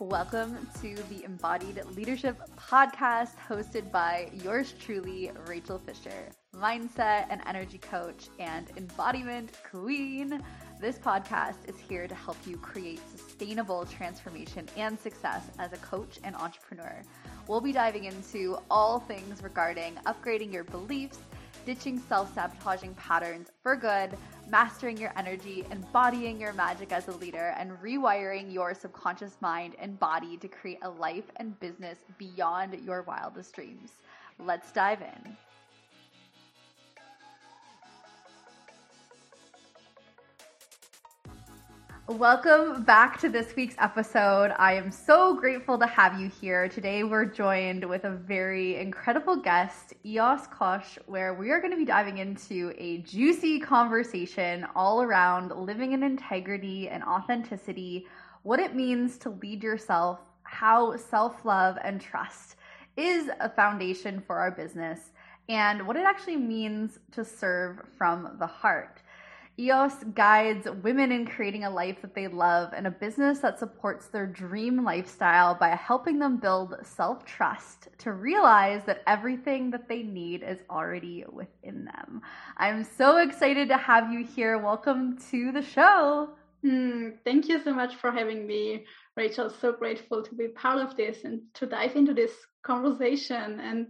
Welcome to the Embodied Leadership Podcast hosted by yours truly, Rachael Fisher, mindset and energy coach and embodiment queen. This podcast is here to help you create sustainable transformation and success as a coach and entrepreneur. We'll be diving into all things regarding upgrading your beliefs, ditching self sabotaging patterns for good mastering your energy, embodying your magic as a leader, and rewiring your subconscious mind and body to create a life and business beyond your wildest dreams. Let's dive in. Welcome back to this week's episode. I am so grateful to have you here. Today, we're joined with a very incredible guest, Eos Koch, where we are going to be diving into a juicy conversation all around living in integrity and authenticity, what it means to lead yourself, how self love and trust is a foundation for our business, and what it actually means to serve from the heart. EOS guides women in creating a life that they love and a business that supports their dream lifestyle by helping them build self trust to realize that everything that they need is already within them. I'm so excited to have you here. Welcome to the show. Mm, thank you so much for having me, Rachael. So grateful to be part of this and to dive into this conversation and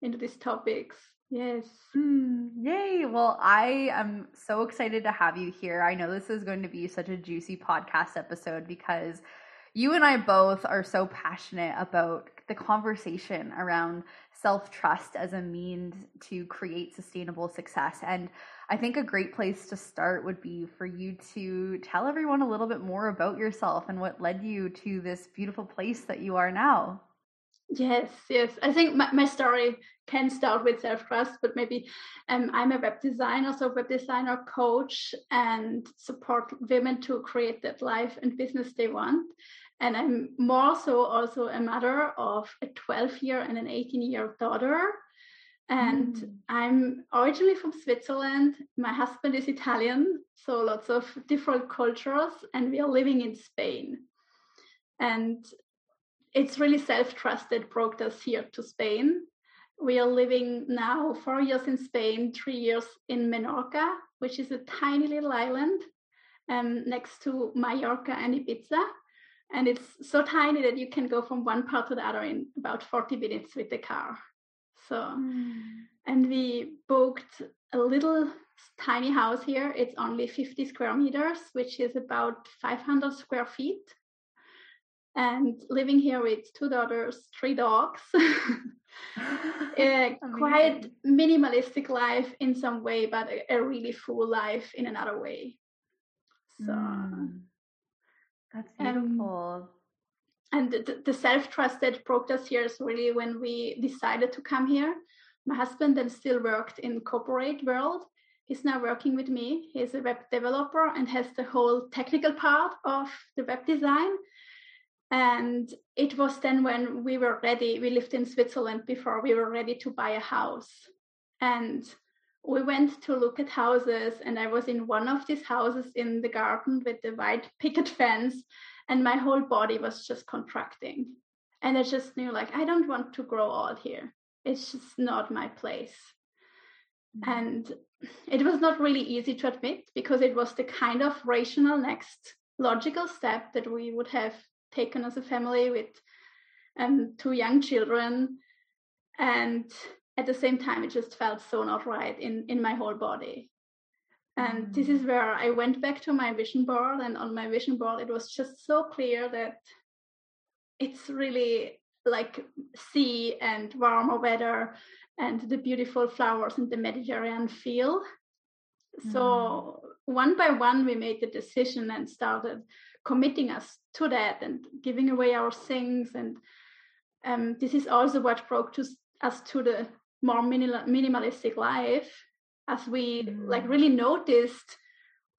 into these topics. Yes. Mm, yay. Well, I am so excited to have you here. I know this is going to be such a juicy podcast episode because you and I both are so passionate about the conversation around self trust as a means to create sustainable success. And I think a great place to start would be for you to tell everyone a little bit more about yourself and what led you to this beautiful place that you are now. Yes, yes. I think my, my story can start with self trust, but maybe um, I'm a web designer, so web designer coach and support women to create that life and business they want. And I'm more so also a mother of a 12 year and an 18 year daughter. And mm. I'm originally from Switzerland. My husband is Italian, so lots of different cultures, and we are living in Spain. And it's really self-trust that brought us here to Spain. We are living now four years in Spain, three years in Menorca, which is a tiny little island um, next to Mallorca and Ibiza. And it's so tiny that you can go from one part to the other in about 40 minutes with the car. So, mm. and we booked a little tiny house here. It's only 50 square meters, which is about 500 square feet and living here with two daughters, three dogs. a quite minimalistic life in some way, but a, a, really full life in another way. So mm. that's beautiful. Um, and the, the self trust that brought us here is really when we decided to come here. My husband then still worked in corporate world. He's now working with me. He's a web developer and has the whole technical part of the web design and it was then when we were ready we lived in switzerland before we were ready to buy a house. And we went to look at houses and i was in one of these houses in the garden with the white picket fence and my whole body was just contracting. And i just knew like i don't want to grow old here. It's just not my place. Mm-hmm. and it was not really easy to admit because it was the kind of rational next logical step that we would have taken as a family with um, two young children. And at the same time, it just felt so not right in, in my whole body. And mm. this is where I went back to my vision board. And on my vision board, it was just so clear that it's really like sea and warmer weather and the beautiful flowers and the Mediterranean feel. So one by one, we made the decision and started committing us to that and giving away our things. And um, this is also what brought to, us to the more minimal, minimalistic life. As we mm. like really noticed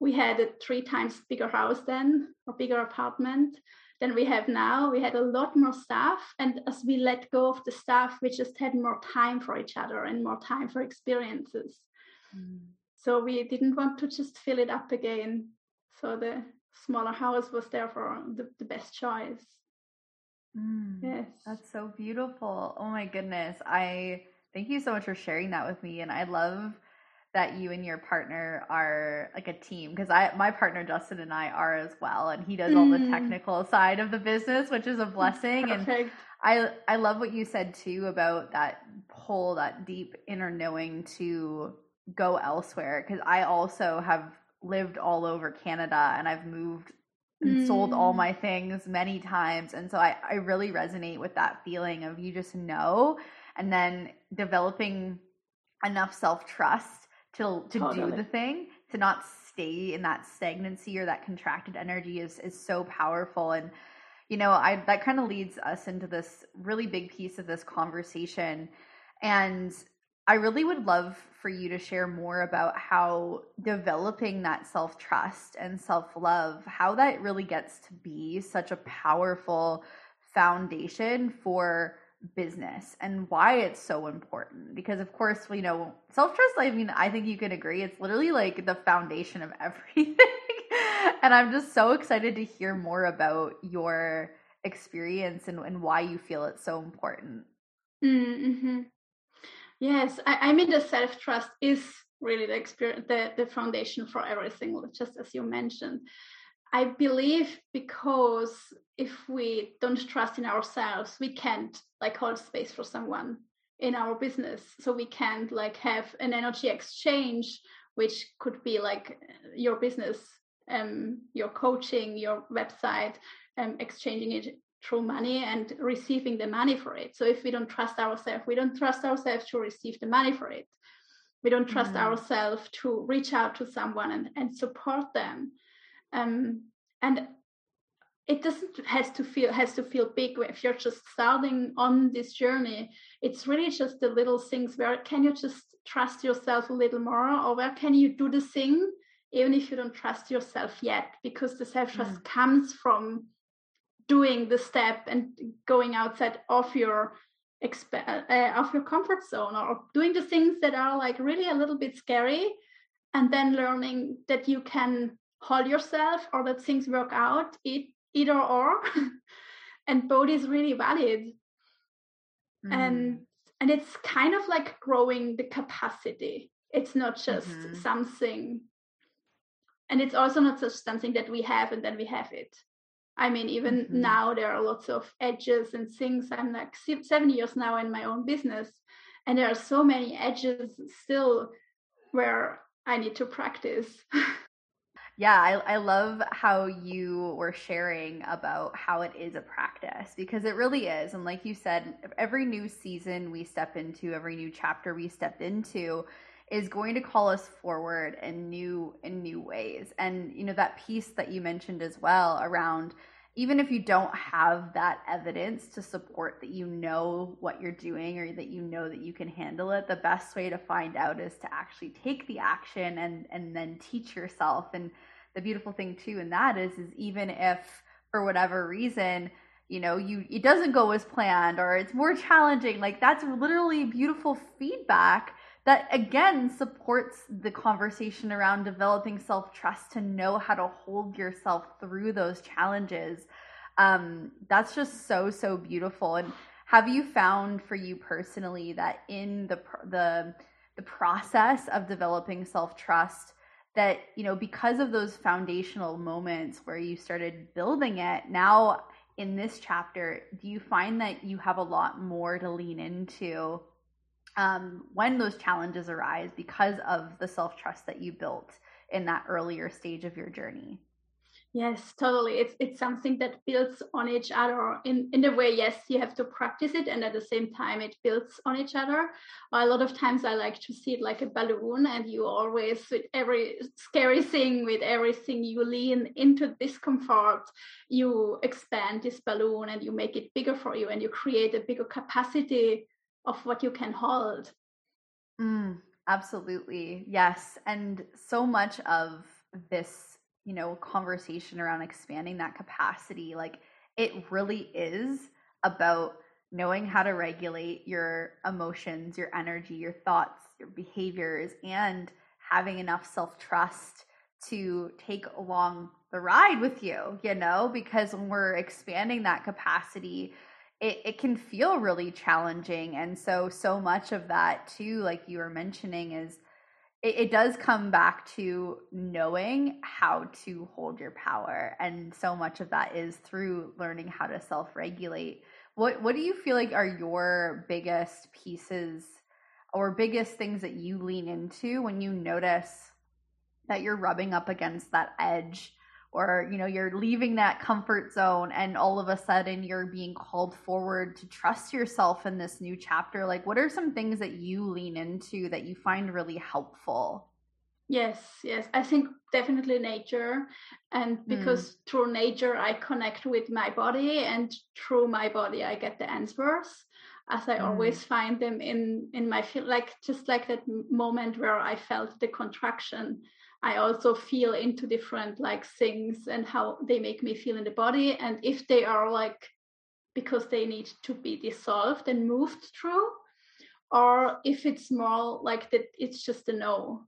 we had a three times bigger house then or bigger apartment than we have now. We had a lot more stuff and as we let go of the stuff we just had more time for each other and more time for experiences. Mm. So we didn't want to just fill it up again so the smaller house was therefore the, the best choice. Mm, yes. That's so beautiful. Oh my goodness. I thank you so much for sharing that with me. And I love that you and your partner are like a team because I my partner Justin and I are as well and he does all the mm. technical side of the business which is a blessing Perfect. and I I love what you said too about that pull that deep inner knowing to go elsewhere because I also have lived all over Canada and I've moved and mm. sold all mm. my things many times and so I I really resonate with that feeling of you just know and then developing enough self-trust to to totally. do the thing to not stay in that stagnancy or that contracted energy is is so powerful and you know i that kind of leads us into this really big piece of this conversation and i really would love for you to share more about how developing that self-trust and self-love how that really gets to be such a powerful foundation for business and why it's so important. Because of course you know self-trust i mean i think you can agree it's literally like the foundation of everything. And i'm just so excited to hear more about your experience and, and why you feel it's so important. Mm-hmm. Yes I, I mean the self-trust is really the experience the, the foundation for everything just as you mentioned I believe because if we don't trust in ourselves, we can't like hold space for someone in our business. So we can't like have an energy exchange, which could be like your business, um, your coaching, your website, um, exchanging it through money and receiving the money for it. So if we don't trust ourselves, we don't trust ourselves to receive the money for it. We don't trust mm-hmm. ourselves to reach out to someone and, and support them um, and it doesn't has to feel has to feel big if you're just starting on this journey it's really just the little things where can you just trust yourself a little more or where can you do the thing even if you don't trust yourself yet because the self trust mm. comes from doing the step and going outside of your exp- uh, of your comfort zone or doing the things that are like really a little bit scary and then learning that you can hold yourself or that things work out it, either or and both is really valid mm. and and it's kind of like growing the capacity it's not just mm-hmm. something and it's also not just something that we have and then we have it i mean even mm-hmm. now there are lots of edges and things i'm like seven years now in my own business and there are so many edges still where i need to practice Yeah, I, I love how you were sharing about how it is a practice because it really is. And like you said, every new season we step into, every new chapter we step into is going to call us forward in new in new ways. And you know, that piece that you mentioned as well around even if you don't have that evidence to support that you know what you're doing or that you know that you can handle it the best way to find out is to actually take the action and and then teach yourself and the beautiful thing too and that is is even if for whatever reason you know you it doesn't go as planned or it's more challenging like that's literally beautiful feedback that again supports the conversation around developing self-trust to know how to hold yourself through those challenges. Um, that's just so so beautiful. And have you found for you personally that in the the the process of developing self-trust that you know because of those foundational moments where you started building it now in this chapter do you find that you have a lot more to lean into um, when those challenges arise because of the self-trust that you built in that earlier stage of your journey Yes, totally. It's it's something that builds on each other in in the way. Yes, you have to practice it, and at the same time, it builds on each other. A lot of times, I like to see it like a balloon, and you always with every scary thing, with everything you lean into discomfort, you expand this balloon and you make it bigger for you, and you create a bigger capacity of what you can hold. Mm, absolutely, yes, and so much of this you know conversation around expanding that capacity like it really is about knowing how to regulate your emotions your energy your thoughts your behaviors and having enough self-trust to take along the ride with you you know because when we're expanding that capacity it, it can feel really challenging. And so, so much of that, too, like you were mentioning, is it, it does come back to knowing how to hold your power. And so much of that is through learning how to self regulate. What, what do you feel like are your biggest pieces or biggest things that you lean into when you notice that you're rubbing up against that edge or you know you're leaving that comfort zone and all of a sudden you're being called forward to trust yourself in this new chapter like what are some things that you lean into that you find really helpful yes yes i think definitely nature and hmm. because mm. through nature i connect with my body and through my body i get the answers as i mm. always find them in in my feel like just like that moment where i felt the contraction I also feel into different like things and how they make me feel in the body. And if they are like because they need to be dissolved and moved through, or if it's more like that, it's just a no.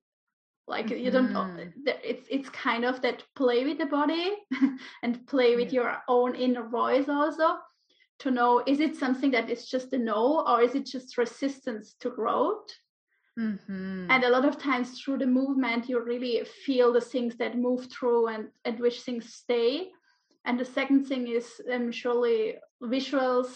Like mm-hmm. you don't know, mm-hmm. it's it's kind of that play with the body and play with yeah. your own inner voice also to know is it something that is just a no or is it just resistance to growth Mm-hmm. And a lot of times through the movement, you really feel the things that move through and, and which things stay. And the second thing is um, surely visuals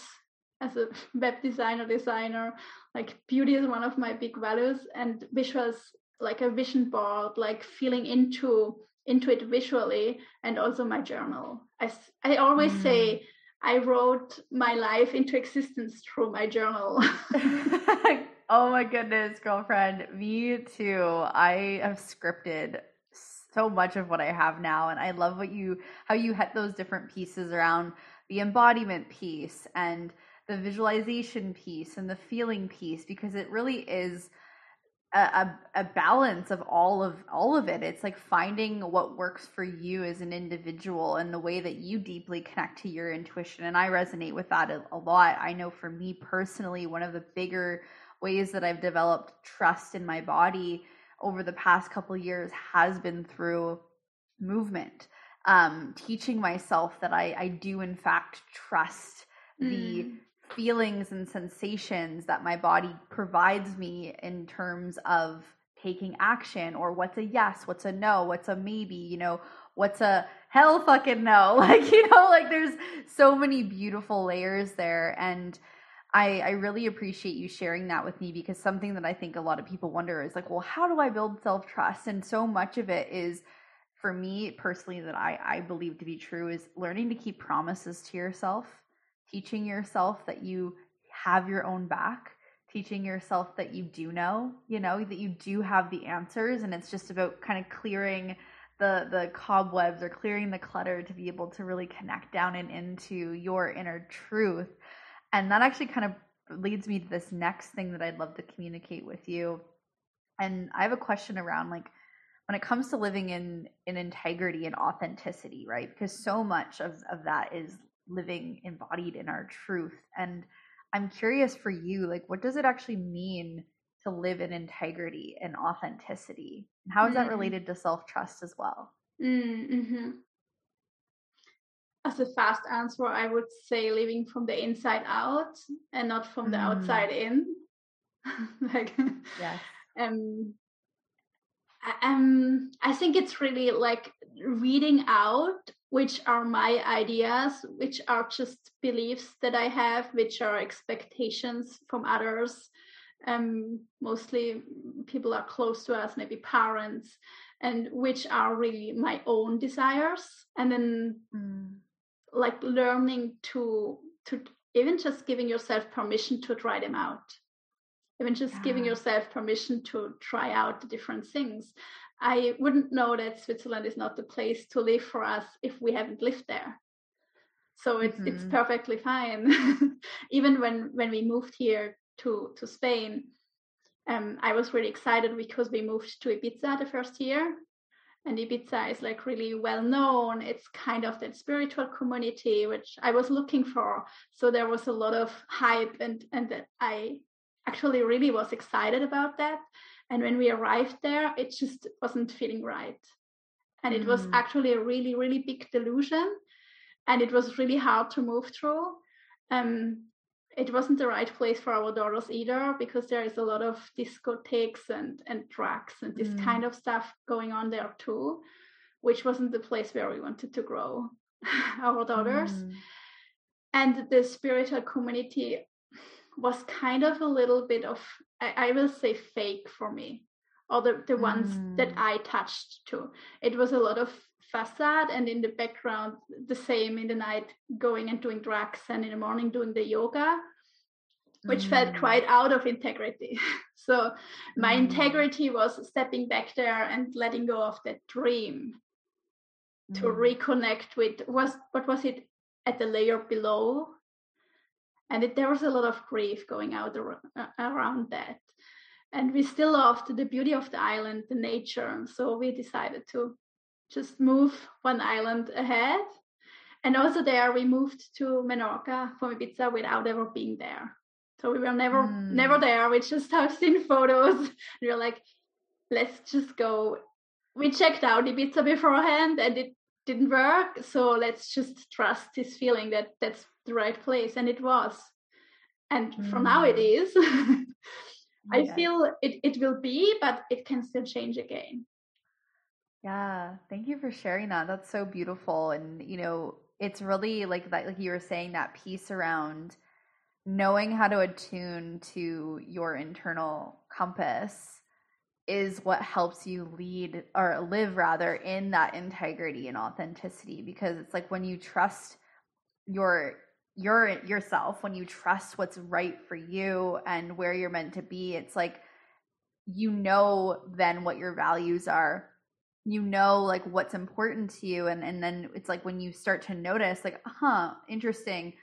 as a web designer, designer, like beauty is one of my big values and visuals like a vision board, like feeling into into it visually and also my journal. I, I always mm. say I wrote my life into existence through my journal. Oh my goodness, girlfriend. Me too. I have scripted so much of what I have now and I love what you how you had those different pieces around the embodiment piece and the visualization piece and the feeling piece because it really is a, a, a, balance of all of all of it it's like finding what works for you as an individual and the way that you deeply connect to your intuition and i resonate with that a, a lot i know for me personally one of the bigger ways that I've developed trust in my body over the past couple years has been through movement. Um, teaching myself that I, I do in fact trust mm. the feelings and sensations that my body provides me in terms of taking action or what's a yes, what's a no, what's a maybe, you know, what's a hell fucking no. Like, you know, like there's so many beautiful layers there. And I, I really appreciate you sharing that with me because something that I think a lot of people wonder is like, well, how do I build self trust? And so much of it is for me personally that I, I believe to be true is learning to keep promises to yourself, teaching yourself that you have your own back, teaching yourself that you do know, you know, that you do have the answers. And it's just about kind of clearing the the cobwebs or clearing the clutter to be able to really connect down and into your inner truth and that actually kind of leads me to this next thing that I'd love to communicate with you. And I have a question around like when it comes to living in in integrity and authenticity, right? Because so much of, of that is living embodied in our truth. And I'm curious for you, like what does it actually mean to live in integrity and authenticity? And how is mm-hmm. that related to self-trust as well? Mm-hmm as a fast answer, I would say living from the inside out and not from the mm. outside in. like, yes. um, um, I think it's really like reading out which are my ideas, which are just beliefs that I have, which are expectations from others. Um, mostly people are close to us, maybe parents, and which are really my own desires. And then mm like learning to to even just giving yourself permission to try them out. Even just yeah. giving yourself permission to try out the different things. I wouldn't know that switzerland is not the place to live for us if we haven't lived there. So it's mm-hmm. it's perfectly fine. Even when when we moved here to to spain um, i was really excited because we moved to ibiza the first year and Ibiza is like really well known. It's kind of that spiritual community which I was looking for. So there was a lot of hype and and that I actually really was excited about that. And when we arrived there, it just wasn't feeling right. And it mm. was actually a really, really big delusion. And it was really hard to move through. Um, it wasn't the right place for our daughters either because there is a lot of discotheques and and drugs and this mm. kind of stuff going on there too which wasn't the place where we wanted to grow our daughters mm. and the spiritual community was kind of a little bit of i, I will say fake for me or the, the ones mm. that i touched to it was a lot of facade and in the background the same in the night going and doing drugs and in the morning doing the yoga which mm. felt quite out of integrity so my mm. integrity was stepping back there and letting go of that dream mm. to reconnect with was what was it at the layer below and it, there was a lot of grief going out ar- around that and we still loved the beauty of the island the nature so we decided to just move one island ahead. And also there we moved to Menorca from Ibiza without ever being there. So we were never mm. never there. We just have seen photos. we were like, let's just go. We checked out Ibiza beforehand and it didn't work. So let's just trust this feeling that that's the right place. And it was. And mm. for now it hmm. is. I yeah. feel it, it will be, but it can still change again. Yeah, thank you for sharing that. That's so beautiful. And, you know, it's really like that, like you were saying, that piece around knowing how to attune to your internal compass is what helps you lead or live rather in that integrity and authenticity because it's like when you trust your your yourself when you trust what's right for you and where you're meant to be it's like you know then what your values are. You know like what's important to you and and then it's like when you start to notice like huh interesting.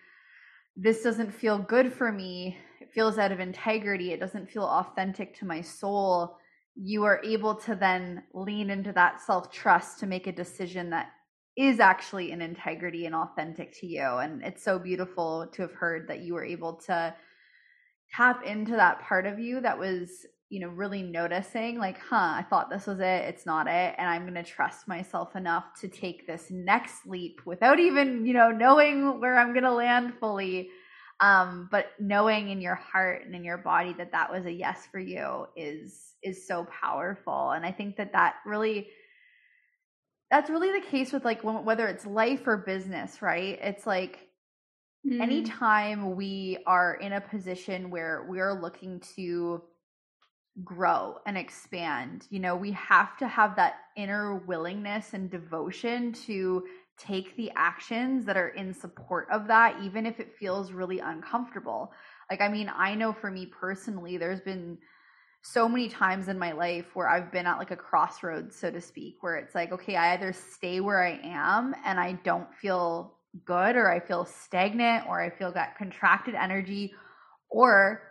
This doesn't feel good for me. It feels out of integrity. It doesn't feel authentic to my soul. You are able to then lean into that self trust to make a decision that is actually in integrity and authentic to you and it's so beautiful to have heard that you were able to tap into that part of you that was you know, really noticing, like, huh, I thought this was it, it's not it. And I'm going to trust myself enough to take this next leap without even, you know, knowing where I'm going to land fully. Um, but knowing in your heart and in your body that that was a yes for you is is so powerful and i think that that really that's really the case with like whether it's life or business right it's like mm. anytime we are in a position where we're looking to grow and expand. You know, we have to have that inner willingness and devotion to take the actions that are in support of that, even if it feels really uncomfortable. Like, I mean, I know for me personally, there's been so many times in my life where I've been at like a crossroads, so to speak, where it's like, okay, I either stay where I am and I don't feel good, or I feel stagnant, or I feel that contracted energy, or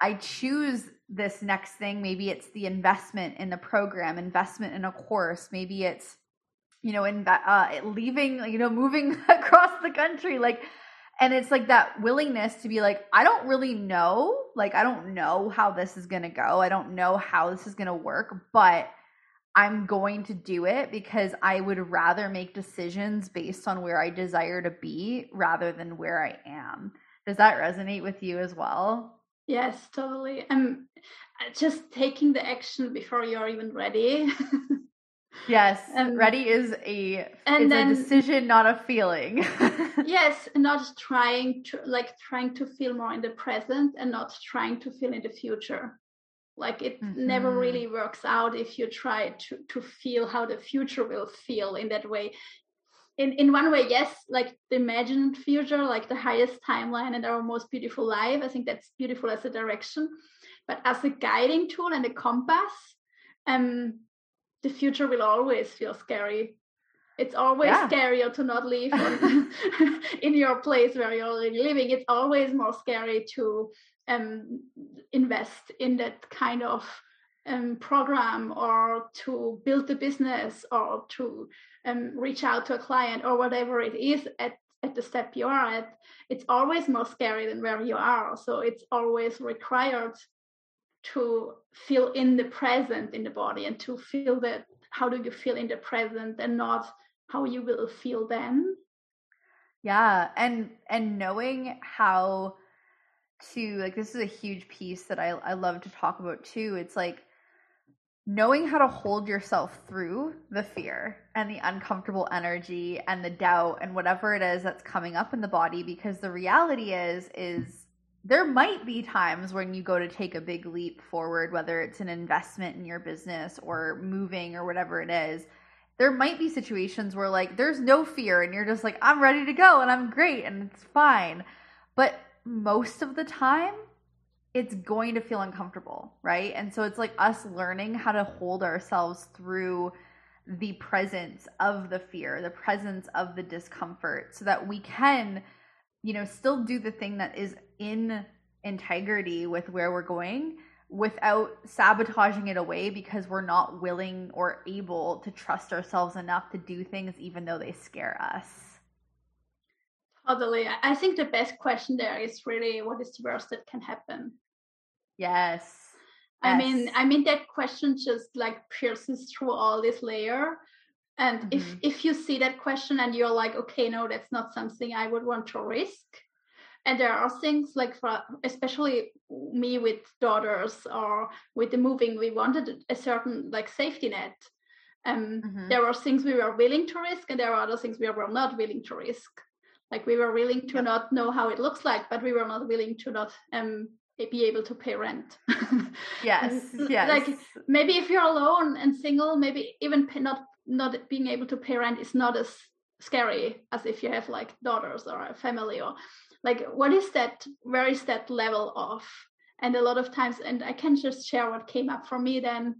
I choose this next thing. Maybe it's the investment in the program investment in a course. Maybe it's you know in uh, leaving you know moving across the country. Like and it's like that willingness to be like i don't really know like i don't know how this is going to go i don't know how this is going to work but i'm going to do it because i would rather make decisions based on where i desire to be rather than where i am does that resonate with you as well Yes, totally. I'm uh, just taking the action before you're even ready. yes, um, ready is a and then, a decision, not a feeling. yes, not trying to like trying to feel more in the present and not trying to feel in the future. Like it mm-hmm. never really works out if you try to to feel how the future will feel in that way in in one way yes like the imagined future like the highest timeline and our most beautiful life i think that's beautiful as a direction but as a guiding tool and a compass um the future will always feel scary it's always yeah. scarier to not live in your place where you're already living it's always more scary to um, invest in that kind of um, program or to build the business or to um, reach out to a client or whatever it is at, at the step you are at, it's always more scary than where you are. So it's always required to feel in the present in the body and to feel that how do you feel in the present and not how you will feel then. Yeah, and and knowing how to like this is a huge piece that I I love to talk about too. It's like knowing how to hold yourself through the fear and the uncomfortable energy and the doubt and whatever it is that's coming up in the body because the reality is is there might be times when you go to take a big leap forward whether it's an investment in your business or moving or whatever it is there might be situations where like there's no fear and you're just like I'm ready to go and I'm great and it's fine. But most of the time it's going to feel uncomfortable, right? And so it's like us learning how to hold ourselves through the presence of the fear, the presence of the discomfort so that we can you know still do the thing that is in integrity with where we're going without sabotaging it away because we're not willing or able to trust ourselves enough to do things even though they scare us. Totally. I think the best question there is really what is the worst that can happen? Yes. I yes. mean I mean that question just like pierces through all this layer. And mm-hmm. if if you see that question and you're like, okay, no, that's not something I would want to risk, and there are things like for especially me with daughters or with the moving we wanted a certain like safety net. Um mm-hmm. there were things we were willing to risk and there are other things we were not willing to risk. Like we were willing to not know how it looks like but we were not willing to not um be able to pay rent. Yes. Yes. like maybe if you're alone and single maybe even pay, not not being able to pay rent is not as scary as if you have like daughters or a family or like what is that where is that level of? And a lot of times and i can just share what came up for me then.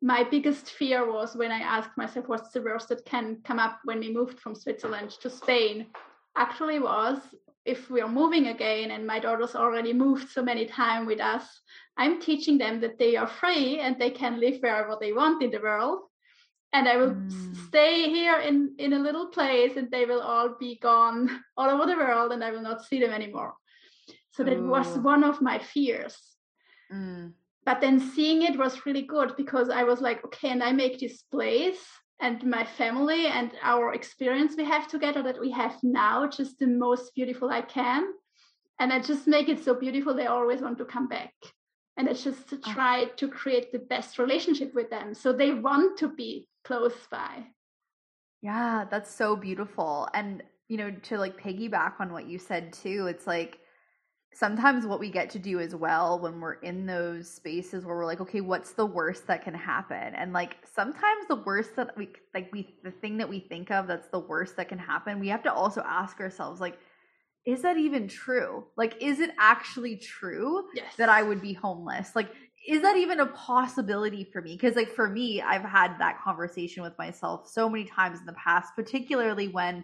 My biggest fear was when i asked myself what's the worst that can come up when we moved from switzerland to spain actually was if we are moving again and my daughters already moved so many times with us i'm teaching them that they are free and they can live wherever they want in the world and I will mm. stay here in in a little place, and they will all be gone all over the world, and I will not see them anymore. So that Ooh. was one of my fears. Mm. But then seeing it was really good because I was like, okay, and I make this place and my family and our experience we have together that we have now just the most beautiful I can. And I just make it so beautiful they always want to come back and it's just to ah. try to create the best relationship with them. So they want to be close by. Yeah that's so beautiful. And you know to like piggyback on what you said too it's like sometimes what we get to do as well when we're in those spaces where we're like okay what's the worst that can happen? And like sometimes the worst that we like we the thing that we think of that's the worst that can happen we have to also ask ourselves like is that even true? Like, is it actually true yes. that I would be homeless? Like, is that even a possibility for me? Because, like, for me, I've had that conversation with myself so many times in the past, particularly when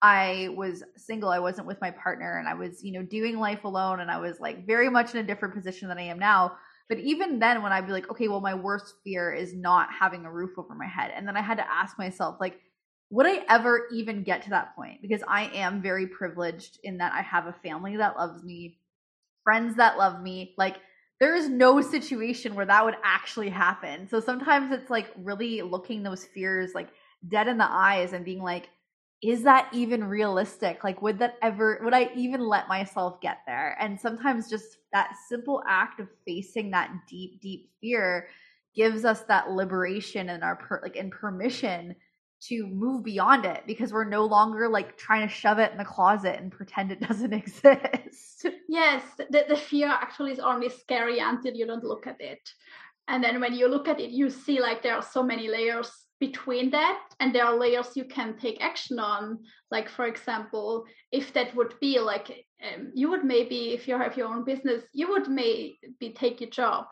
I was single, I wasn't with my partner, and I was, you know, doing life alone, and I was like very much in a different position than I am now. But even then, when I'd be like, okay, well, my worst fear is not having a roof over my head. And then I had to ask myself, like, would I ever even get to that point? Because I am very privileged in that I have a family that loves me, friends that love me. Like, there is no situation where that would actually happen. So sometimes it's like really looking those fears like dead in the eyes and being like, is that even realistic? Like, would that ever, would I even let myself get there? And sometimes just that simple act of facing that deep, deep fear gives us that liberation and our, per, like, and permission to move beyond it because we're no longer like trying to shove it in the closet and pretend it doesn't exist. Yes, the, the fear actually is only scary until you don't look at it. And then when you look at it, you see like there are so many layers between that, and there are layers you can take action on. Like, for example, if that would be like um, you would maybe, if you have your own business, you would maybe take your job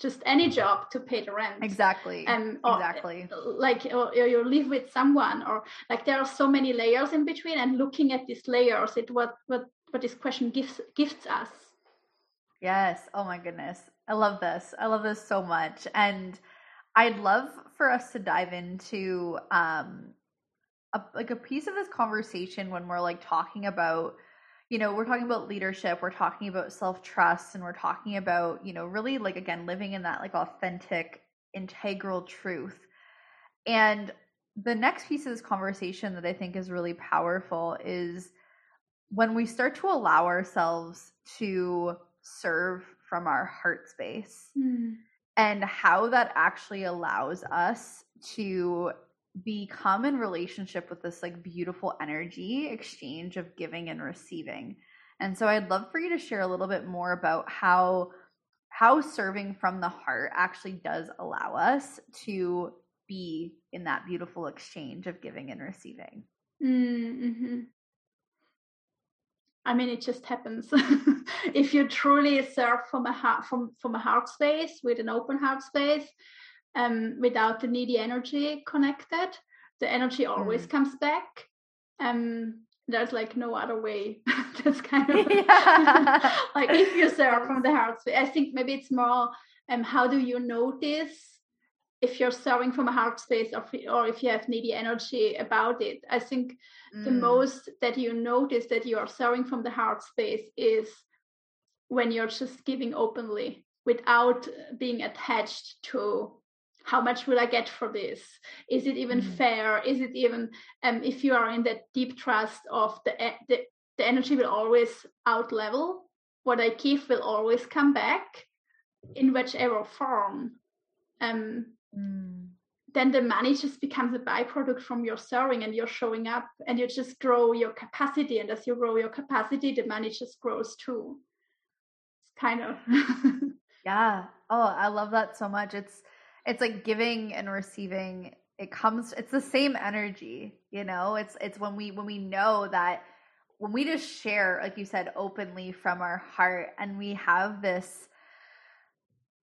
just any job to pay the rent. Exactly. Um or, exactly. like or, or, you live with someone or like there are so many layers in between and looking at these layers it what what what this question gives gifts us. Yes. Oh my goodness. I love this. I love this so much. And i'd love for us to dive into um a, like a piece of this conversation when we're like talking about you know, we're talking about leadership, we're talking about self trust, and we're talking about, you know, really like, again, living in that like authentic, integral truth. And the next piece of this conversation that I think is really powerful is when we start to allow ourselves to serve from our heart space Mm. and how that actually allows us to become in relationship with this like beautiful energy exchange of giving and receiving. And so I'd love for you to share a little bit more about how how serving from the heart actually does allow us to be in that beautiful exchange of giving and receiving. Mm-hmm. I mean, it just happens. if you truly serve from a heart from from a heart space with an open heart space, um, without the needy energy connected, the energy always Mm. comes back. Um, there's like no other way. That's kind of Yeah. like if you serve from the heart space. I think maybe it's more um, how do you notice if you're serving from a heart space or, if- or if you have needy energy about it. I think the Mm. most that you notice that you are serving from the heart space is when you're just giving openly without being attached to how much will I get for this? Is it even Mhm. fair? Is it even um, if you are in that deep trust of the the, the energy will always out level what I give will always come back in whichever form. Um, Mm. then the money just becomes a byproduct from your serving and you're showing up and you just grow your capacity and as you grow your capacity the money just grows too it's kind of Yeah. Oh, I love that so much. It's it's like giving and receiving. It comes it's the same energy, you know? It's it's when we when we know that when we just share like you said openly from our heart and we have this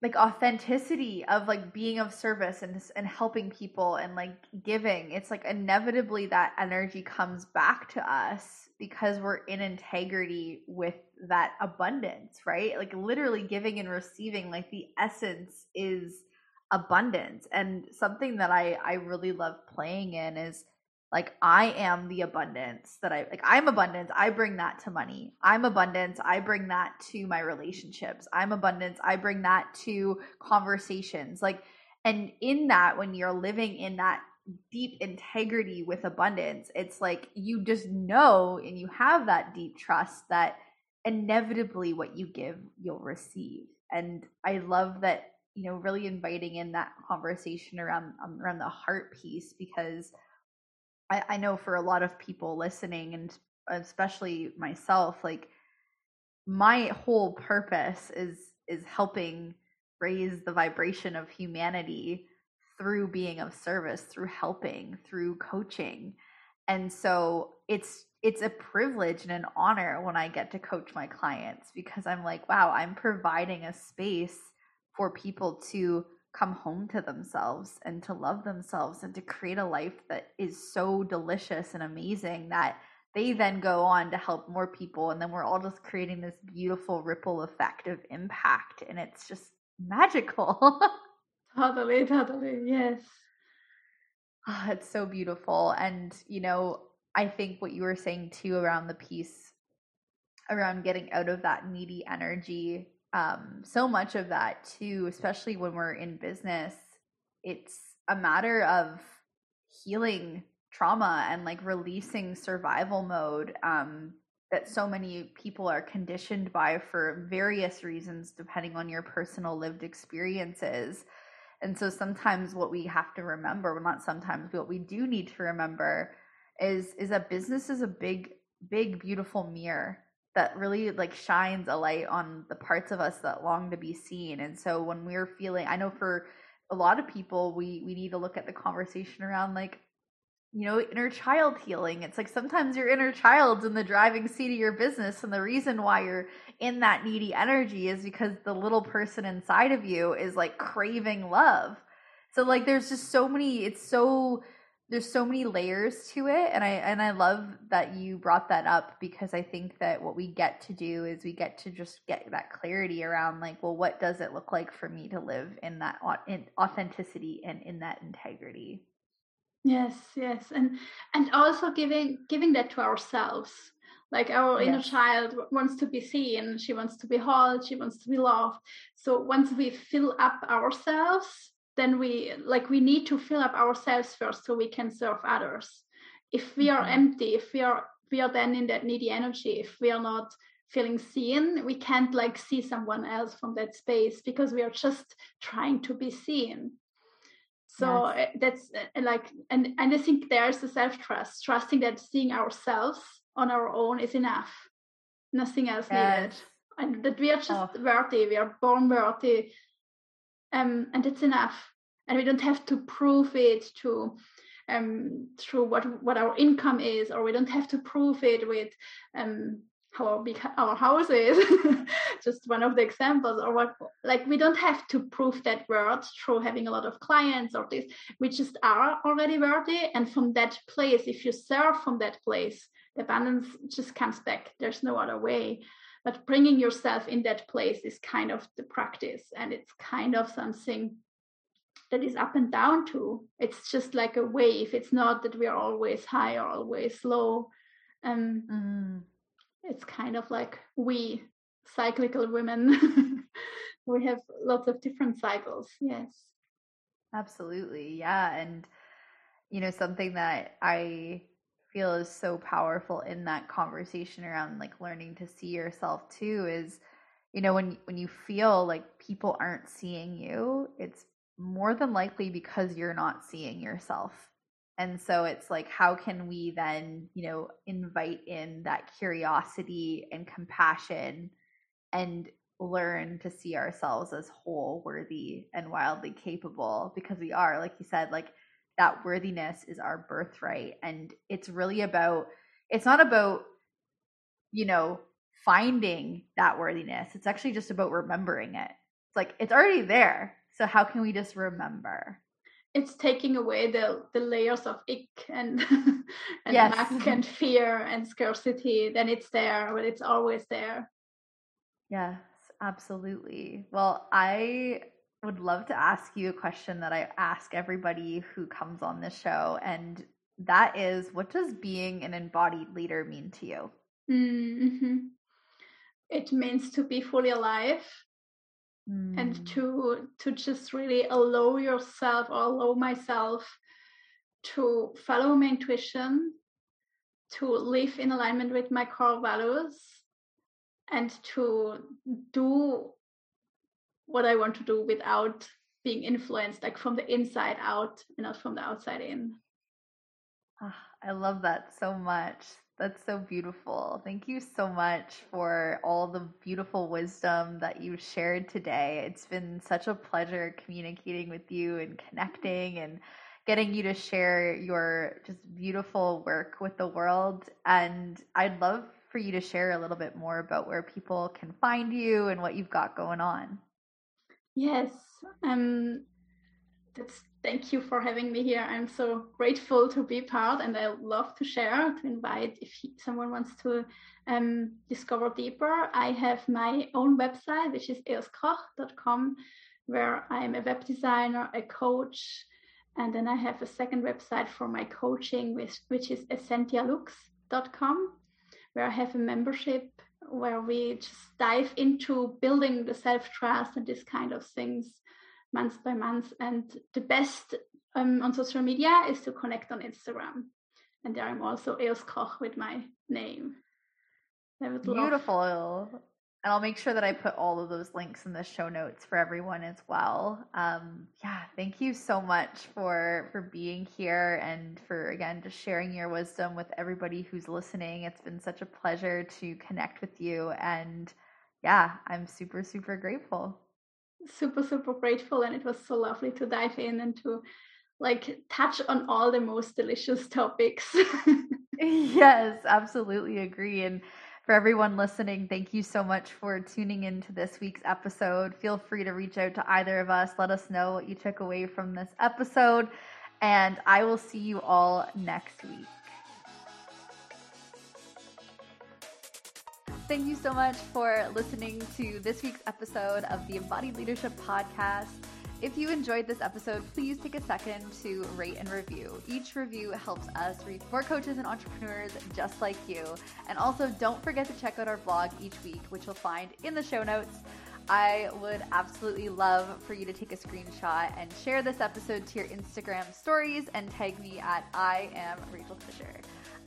like authenticity of like being of service and and helping people and like giving it's like inevitably that energy comes back to us because we're in integrity with that abundance right like literally giving and receiving like the essence is abundance. And something that i i really love playing in is like i am the abundance that i like i'm abundance i bring that to money. I'm abundance i bring that to my relationships. I'm abundance i bring that to conversations. Like and in that when you're living in that deep integrity with abundance it's like you just know and you have that deep trust that inevitably what you give you'll receive. And i love that you know really inviting in that conversation around um, around the heart piece because I, I know for a lot of people listening and especially myself like my whole purpose is is helping raise the vibration of humanity through being of service through helping through coaching. And so it's it's a privilege and an honor when i get to coach my clients because i'm like wow i'm providing a space for people to come home to themselves and to love themselves and to create a life that is so delicious and amazing that they then go on to help more people. And then we're all just creating this beautiful ripple effect of impact. And it's just magical. Totally totally. Yes. Ah, it's so beautiful. And you know i think what you were saying too around the piece around getting out of that needy energy um so much of that too especially when we're in business it's a matter of healing trauma and like releasing survival mode um that so many people are conditioned by for various reasons depending on your personal lived experiences. And so sometimes what we have to remember, well not sometimes, but what we do need to remember is is that business is a big, big, beautiful mirror that really like shines a light on the parts of us that long to be seen. And so when we're feeling I know for a lot of people we we need to look at the conversation around like you know inner child healing it's like sometimes your inner child's in the driving seat of your business and the reason why you're in that needy energy is because the little person inside of you is like craving love so like there's just so many it's so there's so many layers to it and i and i love that you brought that up because i think that what we get to do is we get to just get that clarity around like well what does it look like for me to live in that in authenticity and in that integrity? Yes yes and and also giving giving that to ourselves. Like our inner child wants to be seen she wants to be held she wants to be loved. So once we fill up ourselves then we like we need to fill up ourselves first so we can serve others if we are Mhm. empty if we are we are then in that needy energy if we are not feeling seen we can't like see someone else from that space because we are just trying to be seen so yes. Eh, that's uh, like and and i think there's the self-trust trusting that seeing ourselves on our own is enough nothing else yes. needed and that we are just oh. worthy we are born worthy um and it's enough. And we don't have to prove it to um through what what our income is or we don't have to prove it with um how big our house is. Just one of the examples or what like we don't have to prove that word through having a lot of clients or this. We just are already worthy and from that place if you serve from that place the abundance just comes back. There's no other way but bringing yourself in that place is kind of the practice and it's kind of something that is up and down too it's just like a wave. It's not that we are always high or always low. Um mm. it's kind of like we cyclical women we have lots of different cycles yes. Absolutely yeah and you know something that i feel is so powerful in that conversation around like learning to see yourself too is you know when when you feel like people aren't seeing you it's more than likely because you're not seeing yourself. And so it's like, how can we then, you know, invite in that curiosity and compassion and learn to see ourselves as whole, worthy, and wildly capable? Because we are, like you said, like that worthiness is our birthright. And it's really about, it's not about, you know, finding that worthiness. It's actually just about remembering it. It's like, it's already there. So how can we just remember? it's taking away the the layers of ick and and yes. lack and fear and scarcity then it's there but it's always there yes absolutely well i would love to ask you a question that i ask everybody who comes on this show and that is what does being an embodied leader mean to you mm-hmm. it means to be fully alive mm. and to to just really allow yourself or allow myself to follow my intuition to live in alignment with my core values and to do what i want to do without being influenced like from the inside out and not from the outside in oh, i love that so much that's so beautiful. Thank you so much for all the beautiful wisdom that you shared today. It's been such a pleasure communicating with you and connecting and getting you to share your just beautiful work with the world. And I'd love for you to share a little bit more about where people can find you and what you've got going on. Yes. Um that's thank you for having me here. I'm so grateful to be part, and I love to share, to invite if someone wants to um, discover deeper. I have my own website, which is eoskoch.com, where I'm a web designer, a coach, and then I have a second website for my coaching, which, which is essentialux.com, where I have a membership where we just dive into building the self trust and this kind of things month by month. And the best um, on social media is to connect on Instagram. And there I'm also Eos Koch with my name. Beautiful. Love... And I'll make sure that I put all of those links in the show notes for everyone as well. Um, yeah, thank you so much for for being here and for again just sharing your wisdom with everybody who's listening. It's been such a pleasure to connect with you, and yeah, I'm super super grateful. Super super grateful. And it was so lovely to dive in and to like touch on all the most delicious topics. Yes absolutely agree. And for everyone listening thank you so much for tuning into this week's episode. Feel free to reach out to either of us. Let us know what you took away from this episode and i will see you all next week. Thank you so much for listening to this week's episode of the Embodied Leadership Podcast. If you enjoyed this episode, please take a second to rate and review. Each review helps us reach more coaches and entrepreneurs just like you. And also, don't forget to check out our blog each week, which you'll find in the show notes. I would absolutely love for you to take a screenshot and share this episode to your Instagram stories and tag me at I am Rachael Fisher.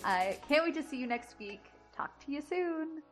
I can't wait to see you next week. Talk to you soon.